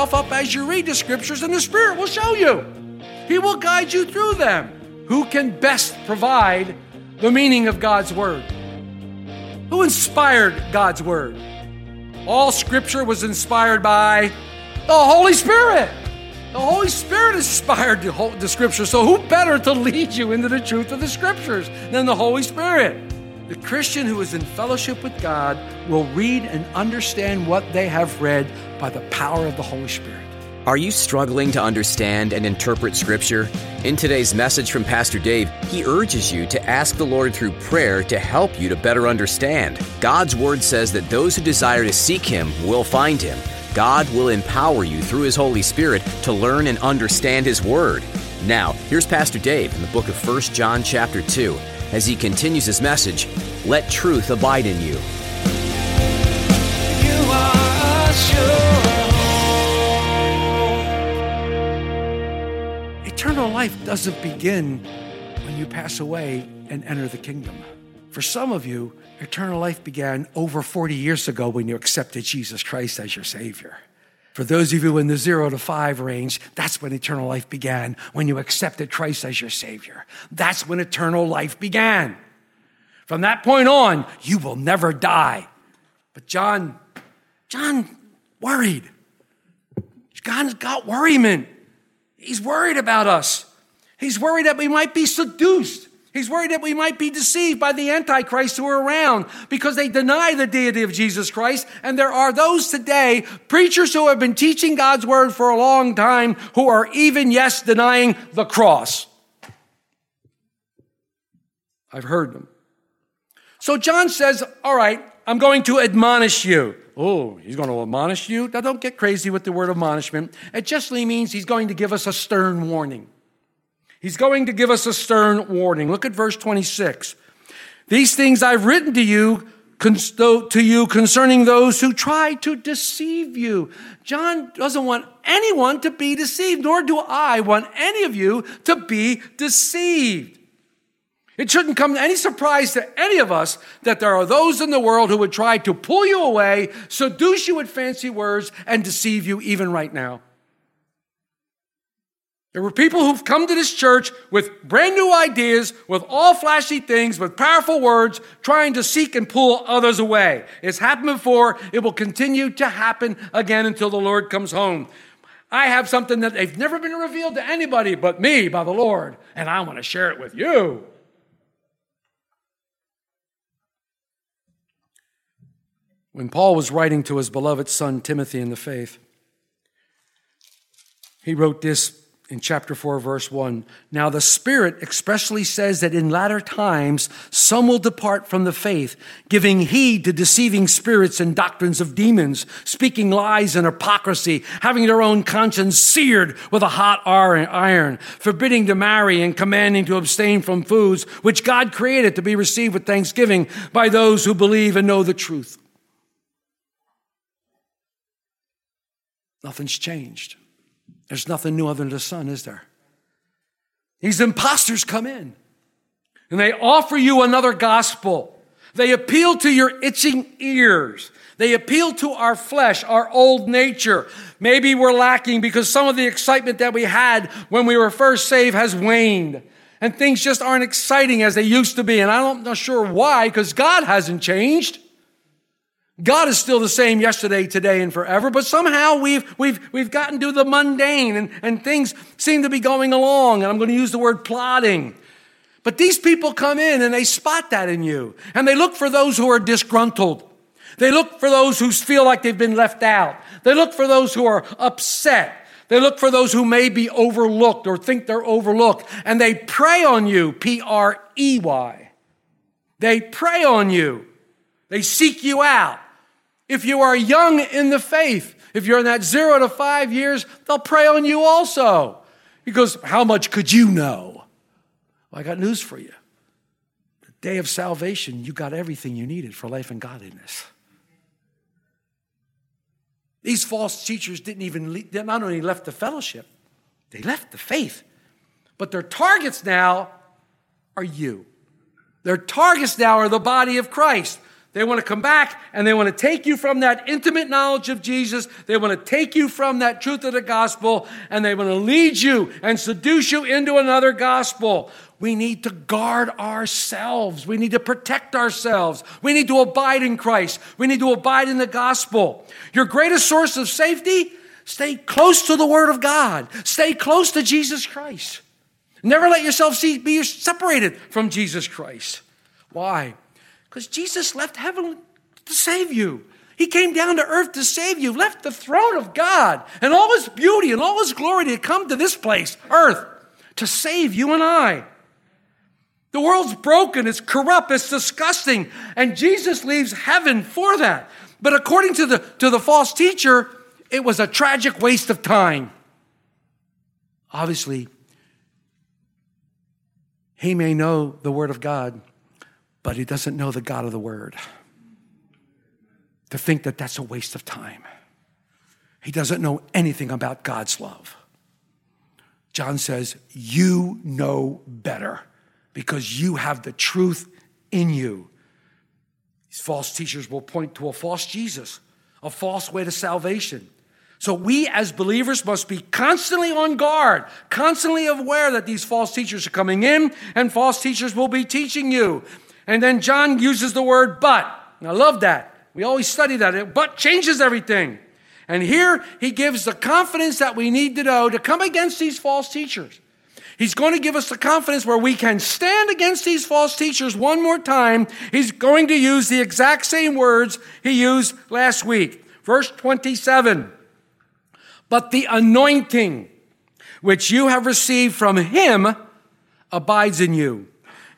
Yourself up as you read the scriptures, and the Spirit will show you. He will guide you through them. Who can best provide the meaning of God's Word? Who inspired God's Word? All scripture was inspired by the Holy Spirit. The Holy Spirit inspired the, whole, the scripture. So, who better to lead you into the truth of the scriptures than the Holy Spirit? The Christian who is in fellowship with God will read and understand what they have read by the power of the Holy Spirit. Are you struggling to understand and interpret Scripture? In today's message from Pastor Dave, he urges you to ask the Lord through prayer to help you to better understand. God's Word says that those who desire to seek Him will find Him. God will empower you through His Holy Spirit to learn and understand His Word. Now, here's Pastor Dave in the book of 1 John, chapter 2, as he continues his message Let truth abide in you. Eternal life doesn't begin when you pass away and enter the kingdom. For some of you, eternal life began over 40 years ago when you accepted Jesus Christ as your Savior. For those of you in the zero to five range, that's when eternal life began, when you accepted Christ as your Savior. That's when eternal life began. From that point on, you will never die. But John, John worried. God's got worryment. He's worried about us. He's worried that we might be seduced. He's worried that we might be deceived by the Antichrist who are around because they deny the deity of Jesus Christ. And there are those today, preachers who have been teaching God's word for a long time, who are even, yes, denying the cross. I've heard them. So John says, All right, I'm going to admonish you. Oh, he's going to admonish you? Now, don't get crazy with the word admonishment. It justly means he's going to give us a stern warning. He's going to give us a stern warning. Look at verse 26. These things I've written to you, to you concerning those who try to deceive you. John doesn't want anyone to be deceived, nor do I want any of you to be deceived. It shouldn't come any surprise to any of us that there are those in the world who would try to pull you away, seduce you with fancy words, and deceive you even right now. There were people who've come to this church with brand new ideas, with all flashy things, with powerful words, trying to seek and pull others away. It's happened before. It will continue to happen again until the Lord comes home. I have something that they've never been revealed to anybody but me by the Lord, and I want to share it with you. When Paul was writing to his beloved son Timothy in the faith, he wrote this in chapter 4, verse 1. Now, the Spirit expressly says that in latter times some will depart from the faith, giving heed to deceiving spirits and doctrines of demons, speaking lies and hypocrisy, having their own conscience seared with a hot iron, forbidding to marry and commanding to abstain from foods which God created to be received with thanksgiving by those who believe and know the truth. Nothing's changed. There's nothing new other than the Son, is there? These imposters come in and they offer you another gospel. They appeal to your itching ears. They appeal to our flesh, our old nature. Maybe we're lacking because some of the excitement that we had when we were first saved has waned. And things just aren't exciting as they used to be. And I'm not sure why, because God hasn't changed. God is still the same yesterday, today, and forever, but somehow we've, we've, we've gotten to the mundane and, and things seem to be going along. And I'm going to use the word plodding. But these people come in and they spot that in you. And they look for those who are disgruntled. They look for those who feel like they've been left out. They look for those who are upset. They look for those who may be overlooked or think they're overlooked. And they prey on you, P R E Y. They prey on you. They seek you out. If you are young in the faith, if you're in that zero to five years, they'll prey on you also. Because how much could you know? Well, I got news for you. The day of salvation, you got everything you needed for life and godliness. These false teachers didn't even, leave, they not only left the fellowship, they left the faith. But their targets now are you. Their targets now are the body of Christ. They want to come back and they want to take you from that intimate knowledge of Jesus. They want to take you from that truth of the gospel and they want to lead you and seduce you into another gospel. We need to guard ourselves. We need to protect ourselves. We need to abide in Christ. We need to abide in the gospel. Your greatest source of safety, stay close to the word of God. Stay close to Jesus Christ. Never let yourself see, be separated from Jesus Christ. Why? Because Jesus left heaven to save you. He came down to earth to save you, left the throne of God and all his beauty and all his glory to come to this place, earth, to save you and I. The world's broken, it's corrupt, it's disgusting, and Jesus leaves heaven for that. But according to the, to the false teacher, it was a tragic waste of time. Obviously, he may know the Word of God, but he doesn't know the God of the Word. To think that that's a waste of time. He doesn't know anything about God's love. John says, You know better because you have the truth in you. These false teachers will point to a false Jesus, a false way to salvation. So we as believers must be constantly on guard, constantly aware that these false teachers are coming in and false teachers will be teaching you. And then John uses the word but. I love that. We always study that. But changes everything. And here he gives the confidence that we need to know to come against these false teachers. He's going to give us the confidence where we can stand against these false teachers one more time. He's going to use the exact same words he used last week. Verse 27 But the anointing which you have received from him abides in you.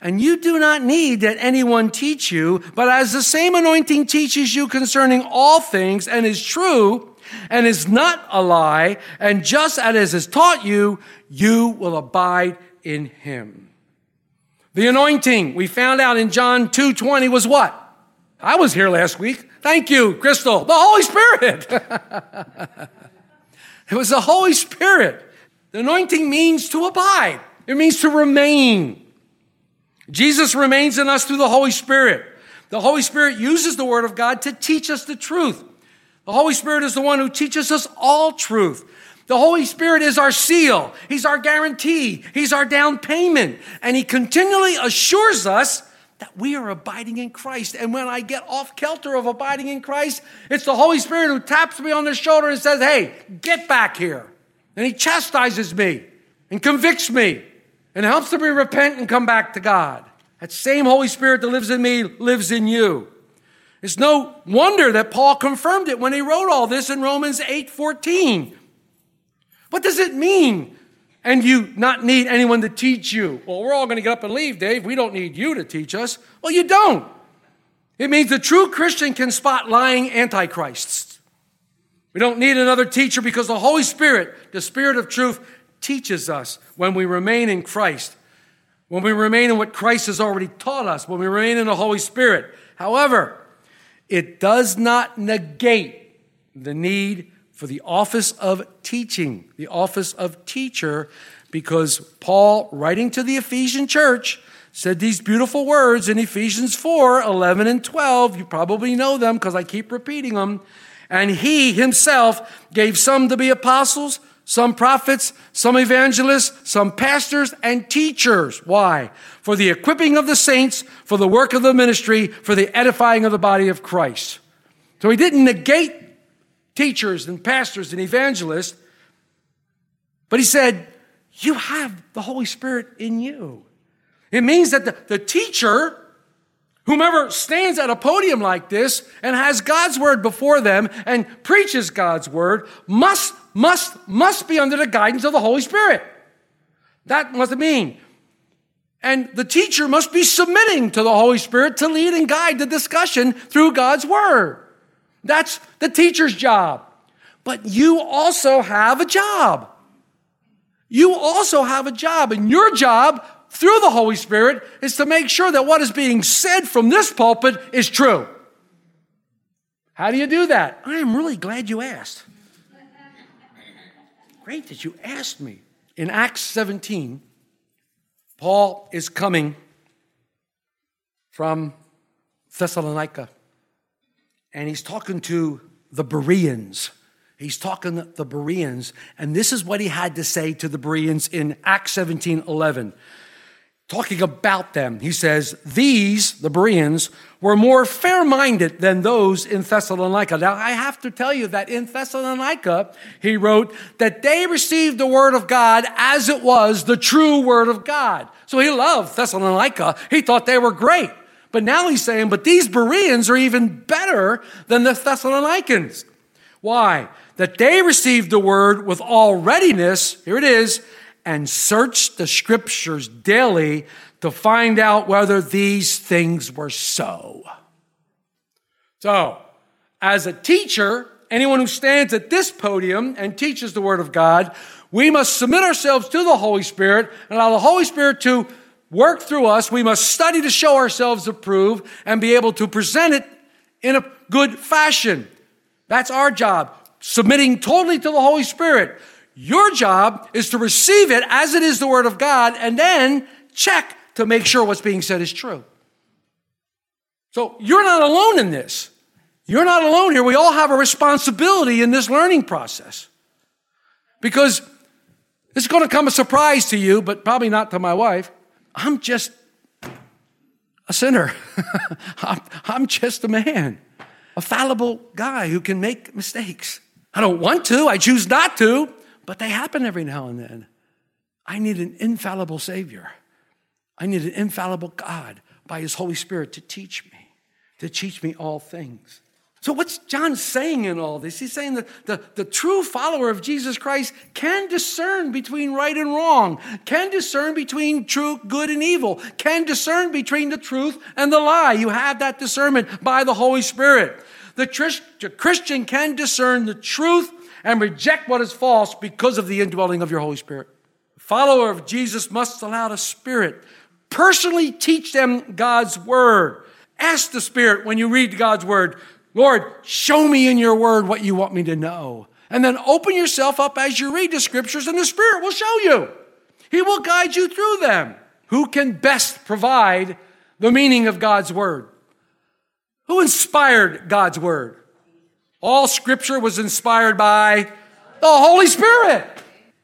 And you do not need that anyone teach you, but as the same anointing teaches you concerning all things and is true, and is not a lie, and just as is taught you, you will abide in him. The anointing we found out in John 2:20 was what? I was here last week. Thank you, Crystal. The Holy Spirit. it was the Holy Spirit. The anointing means to abide. It means to remain. Jesus remains in us through the Holy Spirit. The Holy Spirit uses the Word of God to teach us the truth. The Holy Spirit is the one who teaches us all truth. The Holy Spirit is our seal. He's our guarantee. He's our down payment. And He continually assures us that we are abiding in Christ. And when I get off kilter of abiding in Christ, it's the Holy Spirit who taps me on the shoulder and says, Hey, get back here. And He chastises me and convicts me and helps me repent and come back to God. That same Holy Spirit that lives in me lives in you. It's no wonder that Paul confirmed it when he wrote all this in Romans 8 14. What does it mean? And you not need anyone to teach you. Well, we're all going to get up and leave, Dave. We don't need you to teach us. Well, you don't. It means the true Christian can spot lying antichrists. We don't need another teacher because the Holy Spirit, the Spirit of truth, teaches us when we remain in Christ, when we remain in what Christ has already taught us, when we remain in the Holy Spirit. However, it does not negate the need for the office of teaching, the office of teacher, because Paul, writing to the Ephesian church, said these beautiful words in Ephesians 4 11 and 12. You probably know them because I keep repeating them. And he himself gave some to be apostles, some prophets, some evangelists, some pastors, and teachers. Why? For the equipping of the saints, for the work of the ministry, for the edifying of the body of Christ. So he didn't negate teachers and pastors and evangelists, but he said, You have the Holy Spirit in you. It means that the, the teacher, whomever stands at a podium like this and has God's word before them and preaches God's word, must must, must be under the guidance of the Holy Spirit. That must mean And the teacher must be submitting to the Holy Spirit to lead and guide the discussion through God's Word. That's the teacher's job. But you also have a job. You also have a job, and your job through the Holy Spirit is to make sure that what is being said from this pulpit is true. How do you do that? I am really glad you asked. Great that you asked me. In Acts 17, Paul is coming from Thessalonica and he's talking to the Bereans. He's talking to the Bereans, and this is what he had to say to the Bereans in Acts 17 11 talking about them. He says, These, the Bereans, were more fair minded than those in Thessalonica. Now, I have to tell you that in Thessalonica, he wrote that they received the word of God as it was the true word of God. So he loved Thessalonica. He thought they were great. But now he's saying, but these Bereans are even better than the Thessalonians. Why? That they received the word with all readiness. Here it is and searched the scriptures daily to find out whether these things were so. So, as a teacher, anyone who stands at this podium and teaches the Word of God, we must submit ourselves to the Holy Spirit and allow the Holy Spirit to work through us. We must study to show ourselves approved and be able to present it in a good fashion. That's our job, submitting totally to the Holy Spirit. Your job is to receive it as it is the Word of God and then check to make sure what's being said is true. So you're not alone in this. You're not alone here. We all have a responsibility in this learning process. Because it's going to come a surprise to you, but probably not to my wife. I'm just a sinner. I'm, I'm just a man, a fallible guy who can make mistakes. I don't want to, I choose not to, but they happen every now and then. I need an infallible Savior. I need an infallible God by His Holy Spirit to teach me, to teach me all things. So, what's John saying in all this? He's saying that the, the true follower of Jesus Christ can discern between right and wrong, can discern between true, good, and evil, can discern between the truth and the lie. You have that discernment by the Holy Spirit. The Christian can discern the truth and reject what is false because of the indwelling of your Holy Spirit. follower of Jesus must allow the Spirit personally teach them God's word. Ask the Spirit when you read God's word, Lord, show me in your word what you want me to know. And then open yourself up as you read the scriptures, and the Spirit will show you. He will guide you through them. Who can best provide the meaning of God's word? Who inspired God's word? All scripture was inspired by the Holy Spirit.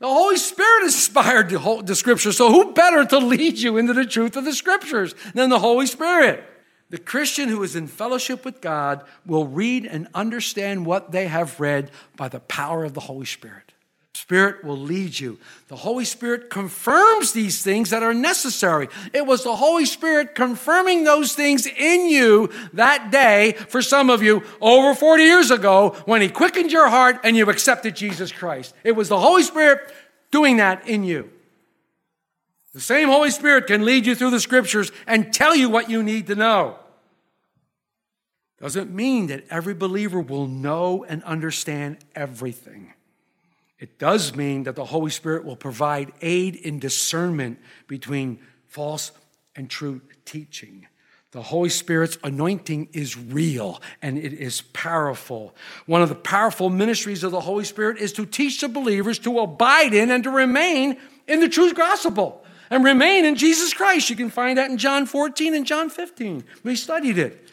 The Holy Spirit inspired the, the scripture. So who better to lead you into the truth of the scriptures than the Holy Spirit? The Christian who is in fellowship with God will read and understand what they have read by the power of the Holy Spirit. Spirit will lead you. The Holy Spirit confirms these things that are necessary. It was the Holy Spirit confirming those things in you that day, for some of you, over 40 years ago, when He quickened your heart and you accepted Jesus Christ. It was the Holy Spirit doing that in you. The same Holy Spirit can lead you through the scriptures and tell you what you need to know. Doesn't mean that every believer will know and understand everything. It does mean that the Holy Spirit will provide aid in discernment between false and true teaching. The Holy Spirit's anointing is real and it is powerful. One of the powerful ministries of the Holy Spirit is to teach the believers to abide in and to remain in the true gospel and remain in Jesus Christ. You can find that in John 14 and John 15. We studied it.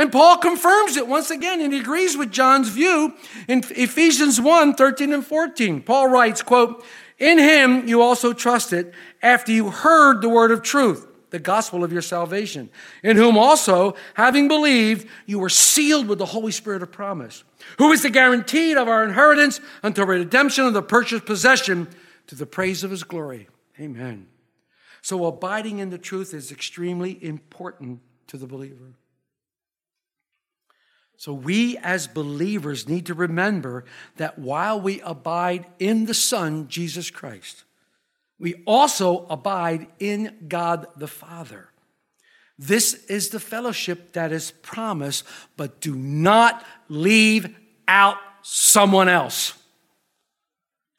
And Paul confirms it once again, and he agrees with John's view in Ephesians 1 13 and 14. Paul writes, quote, In him you also trusted after you heard the word of truth, the gospel of your salvation, in whom also, having believed, you were sealed with the Holy Spirit of promise, who is the guarantee of our inheritance until redemption of the purchased possession to the praise of his glory. Amen. So abiding in the truth is extremely important to the believer. So, we as believers need to remember that while we abide in the Son, Jesus Christ, we also abide in God the Father. This is the fellowship that is promised, but do not leave out someone else.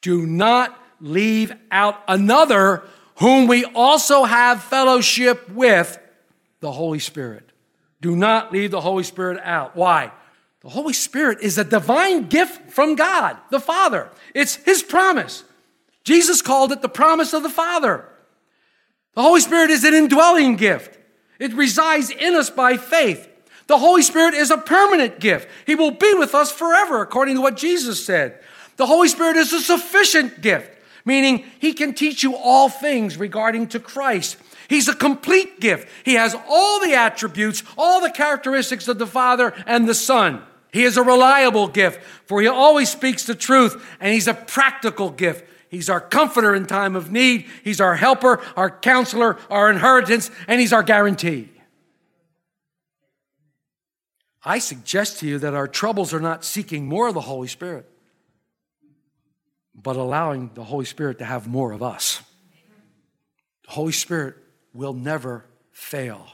Do not leave out another whom we also have fellowship with, the Holy Spirit. Do not leave the Holy Spirit out. Why? The Holy Spirit is a divine gift from God, the Father. It's His promise. Jesus called it the promise of the Father. The Holy Spirit is an indwelling gift. It resides in us by faith. The Holy Spirit is a permanent gift. He will be with us forever, according to what Jesus said. The Holy Spirit is a sufficient gift, meaning He can teach you all things regarding to Christ. He's a complete gift. He has all the attributes, all the characteristics of the Father and the Son. He is a reliable gift, for He always speaks the truth, and He's a practical gift. He's our comforter in time of need. He's our helper, our counselor, our inheritance, and He's our guarantee. I suggest to you that our troubles are not seeking more of the Holy Spirit, but allowing the Holy Spirit to have more of us. The Holy Spirit will never fail.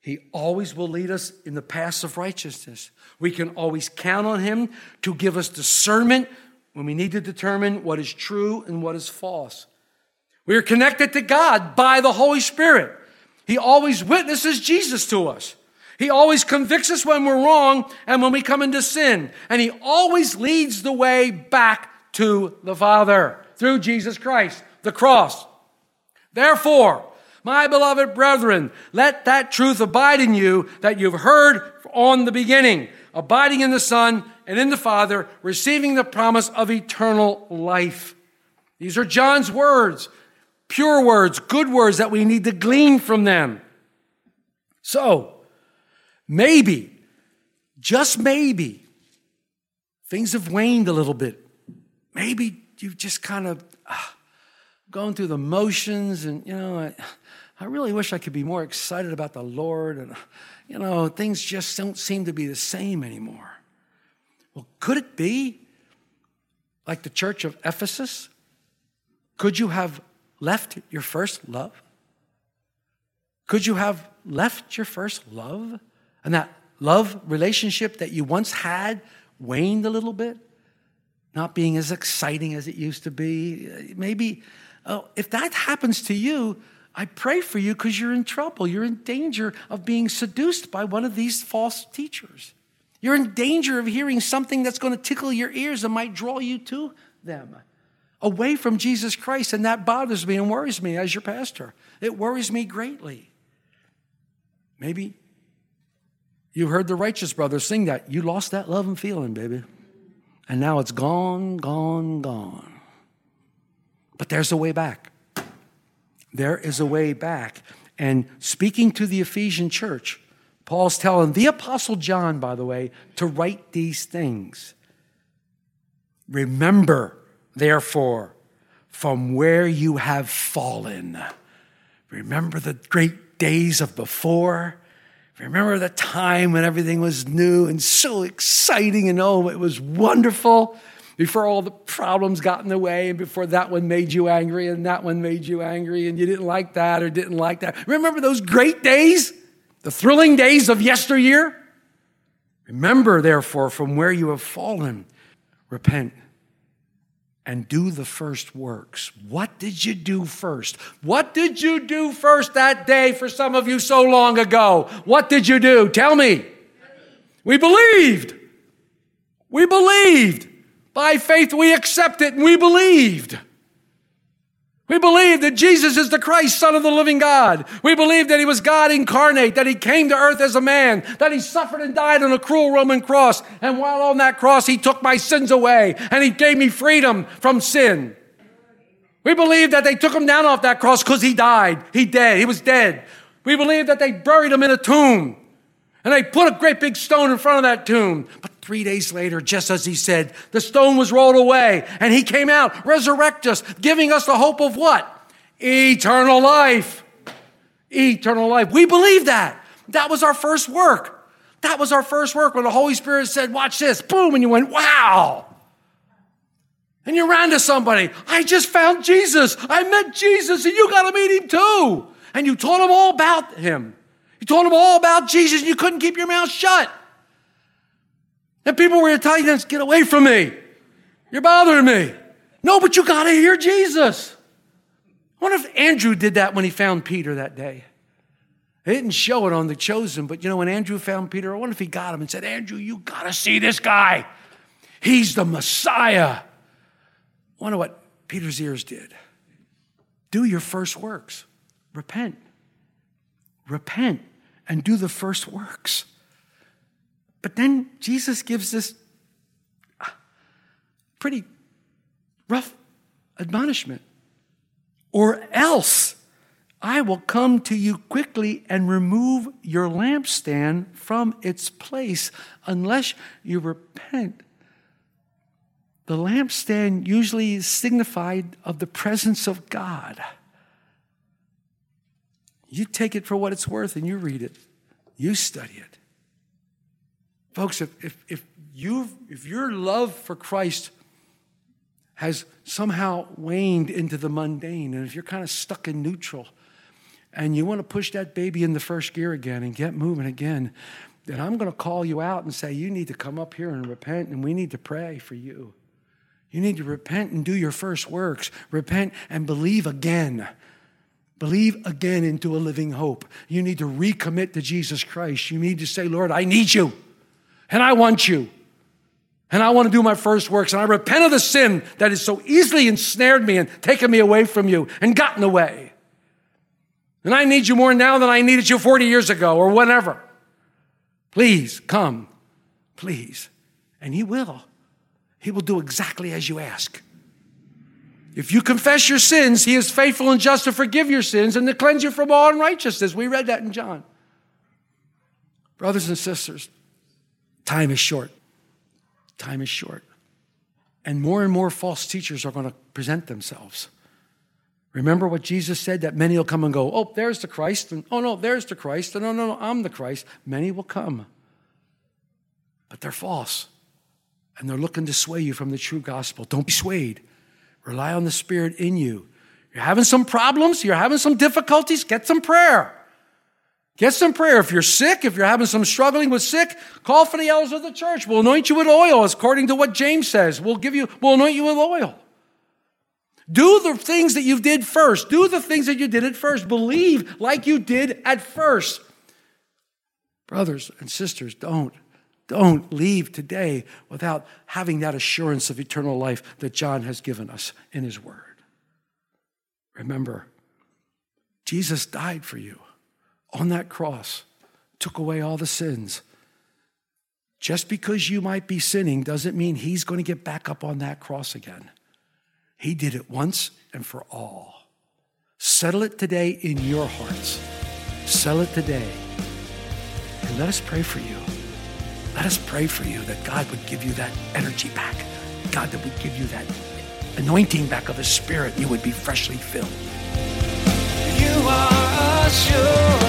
He always will lead us in the paths of righteousness. We can always count on Him to give us discernment when we need to determine what is true and what is false. We are connected to God by the Holy Spirit. He always witnesses Jesus to us. He always convicts us when we're wrong and when we come into sin. And He always leads the way back to the Father through Jesus Christ, the cross. Therefore, my beloved brethren, let that truth abide in you that you've heard on the beginning, abiding in the Son and in the Father, receiving the promise of eternal life. These are John's words, pure words, good words that we need to glean from them. So, maybe, just maybe, things have waned a little bit. Maybe you've just kind of uh, gone through the motions and, you know, I, I really wish I could be more excited about the Lord. And, you know, things just don't seem to be the same anymore. Well, could it be like the church of Ephesus? Could you have left your first love? Could you have left your first love? And that love relationship that you once had waned a little bit? Not being as exciting as it used to be? Maybe, oh, if that happens to you, I pray for you because you're in trouble. You're in danger of being seduced by one of these false teachers. You're in danger of hearing something that's going to tickle your ears and might draw you to them away from Jesus Christ. And that bothers me and worries me as your pastor. It worries me greatly. Maybe you heard the righteous brothers sing that. You lost that love and feeling, baby. And now it's gone, gone, gone. But there's a way back. There is a way back. And speaking to the Ephesian church, Paul's telling the Apostle John, by the way, to write these things. Remember, therefore, from where you have fallen. Remember the great days of before. Remember the time when everything was new and so exciting and oh, it was wonderful before all the problems got in the way and before that one made you angry and that one made you angry and you didn't like that or didn't like that. Remember those great days? The thrilling days of yesteryear? Remember, therefore, from where you have fallen, repent and do the first works. What did you do first? What did you do first that day for some of you so long ago? What did you do? Tell me. We believed. We believed. By faith, we accepted and we believed. We believe that Jesus is the Christ, Son of the living God. We believe that He was God incarnate, that He came to earth as a man, that He suffered and died on a cruel Roman cross. And while on that cross, He took my sins away and He gave me freedom from sin. We believe that they took Him down off that cross because He died. He dead. He was dead. We believe that they buried Him in a tomb. And they put a great big stone in front of that tomb. But three days later, just as he said, the stone was rolled away and he came out, resurrect us, giving us the hope of what? Eternal life. Eternal life. We believe that. That was our first work. That was our first work when the Holy Spirit said, Watch this. Boom. And you went, Wow. And you ran to somebody. I just found Jesus. I met Jesus and you got to meet him too. And you told him all about him. You told them all about Jesus and you couldn't keep your mouth shut. And people were telling you, get away from me. You're bothering me. No, but you got to hear Jesus. I wonder if Andrew did that when he found Peter that day. They didn't show it on the chosen, but you know, when Andrew found Peter, I wonder if he got him and said, Andrew, you got to see this guy. He's the Messiah. I wonder what Peter's ears did. Do your first works, repent. Repent and do the first works. But then Jesus gives this uh, pretty rough admonishment. Or else I will come to you quickly and remove your lampstand from its place unless you repent. The lampstand usually signified of the presence of God. You take it for what it's worth and you read it. You study it. Folks, if, if, if, you if your love for Christ has somehow waned into the mundane, and if you're kind of stuck in neutral, and you want to push that baby in the first gear again and get moving again, then I'm going to call you out and say, You need to come up here and repent, and we need to pray for you. You need to repent and do your first works. Repent and believe again. Believe again into a living hope. You need to recommit to Jesus Christ. You need to say, Lord, I need you, and I want you. And I want to do my first works. And I repent of the sin that has so easily ensnared me and taken me away from you and gotten away. And I need you more now than I needed you 40 years ago or whatever. Please come, please. And He will. He will do exactly as you ask. If you confess your sins, He is faithful and just to forgive your sins and to cleanse you from all unrighteousness. We read that in John. Brothers and sisters, time is short. Time is short. And more and more false teachers are going to present themselves. Remember what Jesus said that many will come and go, oh, there's the Christ, and oh, no, there's the Christ, and oh, no, no, I'm the Christ. Many will come. But they're false. And they're looking to sway you from the true gospel. Don't be swayed. Rely on the Spirit in you. You're having some problems, you're having some difficulties, get some prayer. Get some prayer. If you're sick, if you're having some struggling with sick, call for the elders of the church. We'll anoint you with oil, according to what James says. We'll give you, we'll anoint you with oil. Do the things that you did first. Do the things that you did at first. Believe like you did at first. Brothers and sisters, don't. Don't leave today without having that assurance of eternal life that John has given us in his word. Remember, Jesus died for you on that cross, took away all the sins. Just because you might be sinning doesn't mean he's going to get back up on that cross again. He did it once and for all. Settle it today in your hearts. Settle it today. And let us pray for you. Let us pray for you that God would give you that energy back. God that would give you that anointing back of His Spirit. You would be freshly filled. You are a sure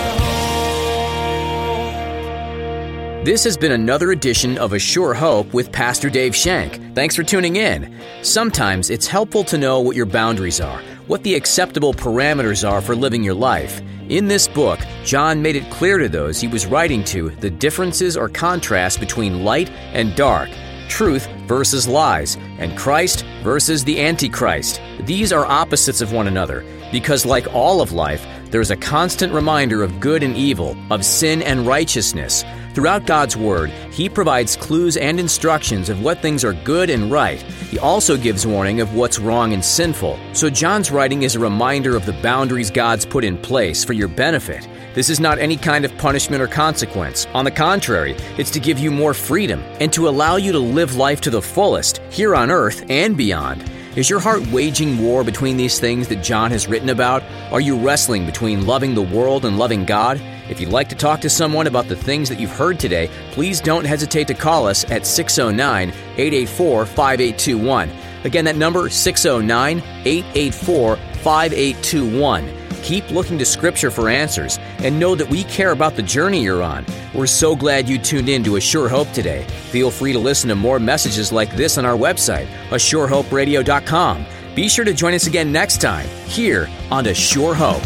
This has been another edition of A Sure Hope with Pastor Dave Shank. Thanks for tuning in. Sometimes it's helpful to know what your boundaries are, what the acceptable parameters are for living your life. In this book, John made it clear to those he was writing to the differences or contrasts between light and dark, truth versus lies, and Christ versus the Antichrist. These are opposites of one another because, like all of life, there's a constant reminder of good and evil, of sin and righteousness. Throughout God's Word, He provides clues and instructions of what things are good and right. He also gives warning of what's wrong and sinful. So, John's writing is a reminder of the boundaries God's put in place for your benefit. This is not any kind of punishment or consequence. On the contrary, it's to give you more freedom and to allow you to live life to the fullest, here on earth and beyond. Is your heart waging war between these things that John has written about? Are you wrestling between loving the world and loving God? If you'd like to talk to someone about the things that you've heard today, please don't hesitate to call us at 609 884 5821. Again, that number 609 884 5821. Keep looking to Scripture for answers and know that we care about the journey you're on. We're so glad you tuned in to A Sure Hope today. Feel free to listen to more messages like this on our website, ASureHopeRadio.com. Be sure to join us again next time here on A Sure Hope.